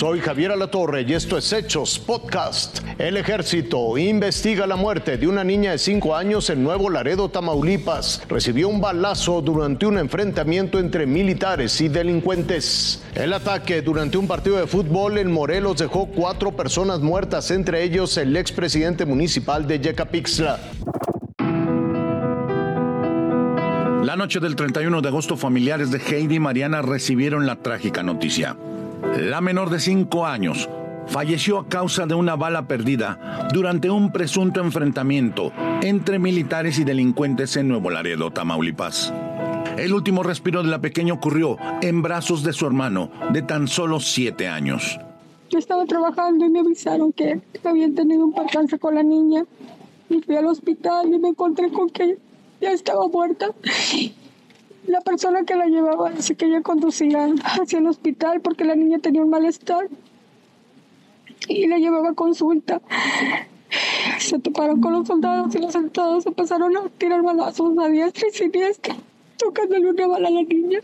Soy Javier Alatorre y esto es Hechos Podcast. El ejército investiga la muerte de una niña de 5 años en Nuevo Laredo, Tamaulipas. Recibió un balazo durante un enfrentamiento entre militares y delincuentes. El ataque durante un partido de fútbol en Morelos dejó cuatro personas muertas, entre ellos el expresidente municipal de Yecapixtla. La noche del 31 de agosto, familiares de Heidi y Mariana recibieron la trágica noticia. La menor de 5 años falleció a causa de una bala perdida durante un presunto enfrentamiento entre militares y delincuentes en Nuevo Laredo, Tamaulipas. El último respiro de la pequeña ocurrió en brazos de su hermano, de tan solo 7 años. Yo estaba trabajando y me avisaron que habían tenido un percance con la niña. Y fui al hospital y me encontré con que ya estaba muerta. La persona que la llevaba dice que ella conducía hacia el hospital porque la niña tenía un malestar y la llevaba a consulta. Se toparon con los soldados y los soldados empezaron a tirar balazos a diestra y siniestra, tocándole una bala a la niña.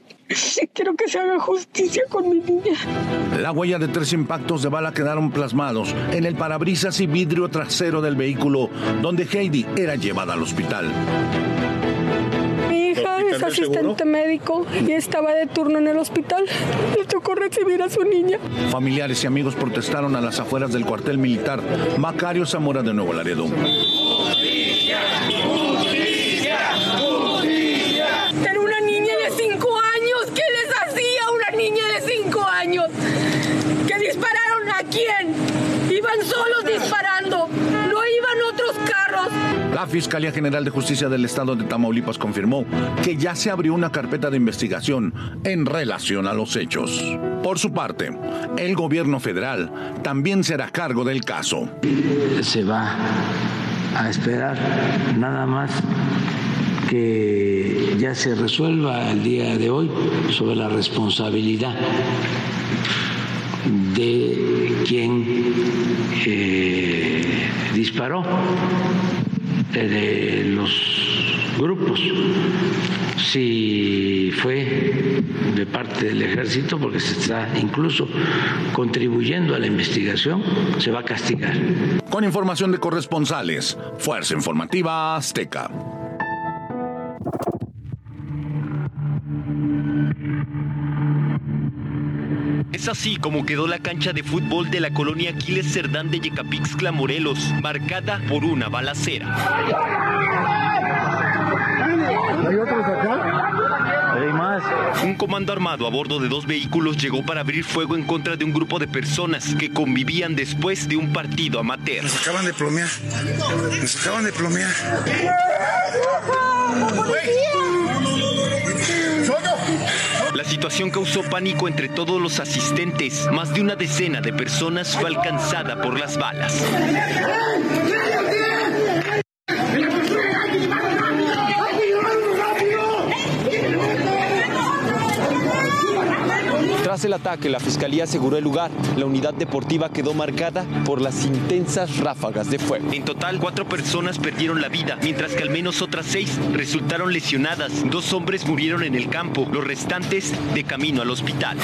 Quiero que se haga justicia con mi niña. La huella de tres impactos de bala quedaron plasmados en el parabrisas y vidrio trasero del vehículo donde Heidi era llevada al hospital. Es asistente médico y estaba de turno en el hospital. Le tocó recibir a su niña. Familiares y amigos protestaron a las afueras del cuartel militar Macario Zamora de Nuevo Laredo. Era una niña de cinco años. ¿Qué les hacía a una niña de cinco años? ¿Que dispararon a quién? La Fiscalía General de Justicia del Estado de Tamaulipas confirmó que ya se abrió una carpeta de investigación en relación a los hechos. Por su parte, el gobierno federal también será cargo del caso. Se va a esperar nada más que ya se resuelva el día de hoy sobre la responsabilidad de quien eh, disparó de los grupos, si fue de parte del ejército, porque se está incluso contribuyendo a la investigación, se va a castigar. Con información de corresponsales, Fuerza Informativa Azteca. Es así como quedó la cancha de fútbol de la colonia Aquiles Cerdán de Yecapixtla, Morelos, marcada por una balacera. ¿Hay otros acá? Hay más. Un comando armado a bordo de dos vehículos llegó para abrir fuego en contra de un grupo de personas que convivían después de un partido amateur. Nos acaban de plomear. Nos acaban de plomear. La situación causó pánico entre todos los asistentes. Más de una decena de personas fue alcanzada por las balas. Tras el ataque, la fiscalía aseguró el lugar. La unidad deportiva quedó marcada por las intensas ráfagas de fuego. En total, cuatro personas perdieron la vida, mientras que al menos otras seis resultaron lesionadas. Dos hombres murieron en el campo, los restantes de camino al hospital.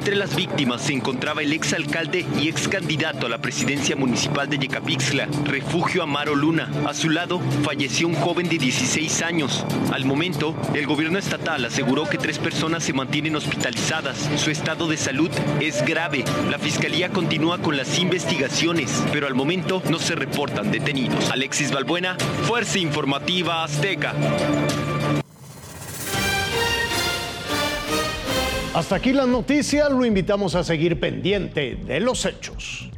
Entre las víctimas se encontraba el exalcalde y ex candidato a la presidencia municipal de Yecapixtla, Refugio Amaro Luna. A su lado falleció un joven de 16 años. Al momento, el gobierno estatal aseguró que tres personas se mantienen hospitalizadas. Su estado de salud es grave. La fiscalía continúa con las investigaciones, pero al momento no se reportan detenidos. Alexis Balbuena, Fuerza Informativa Azteca. Hasta aquí las noticias, lo invitamos a seguir pendiente de los hechos.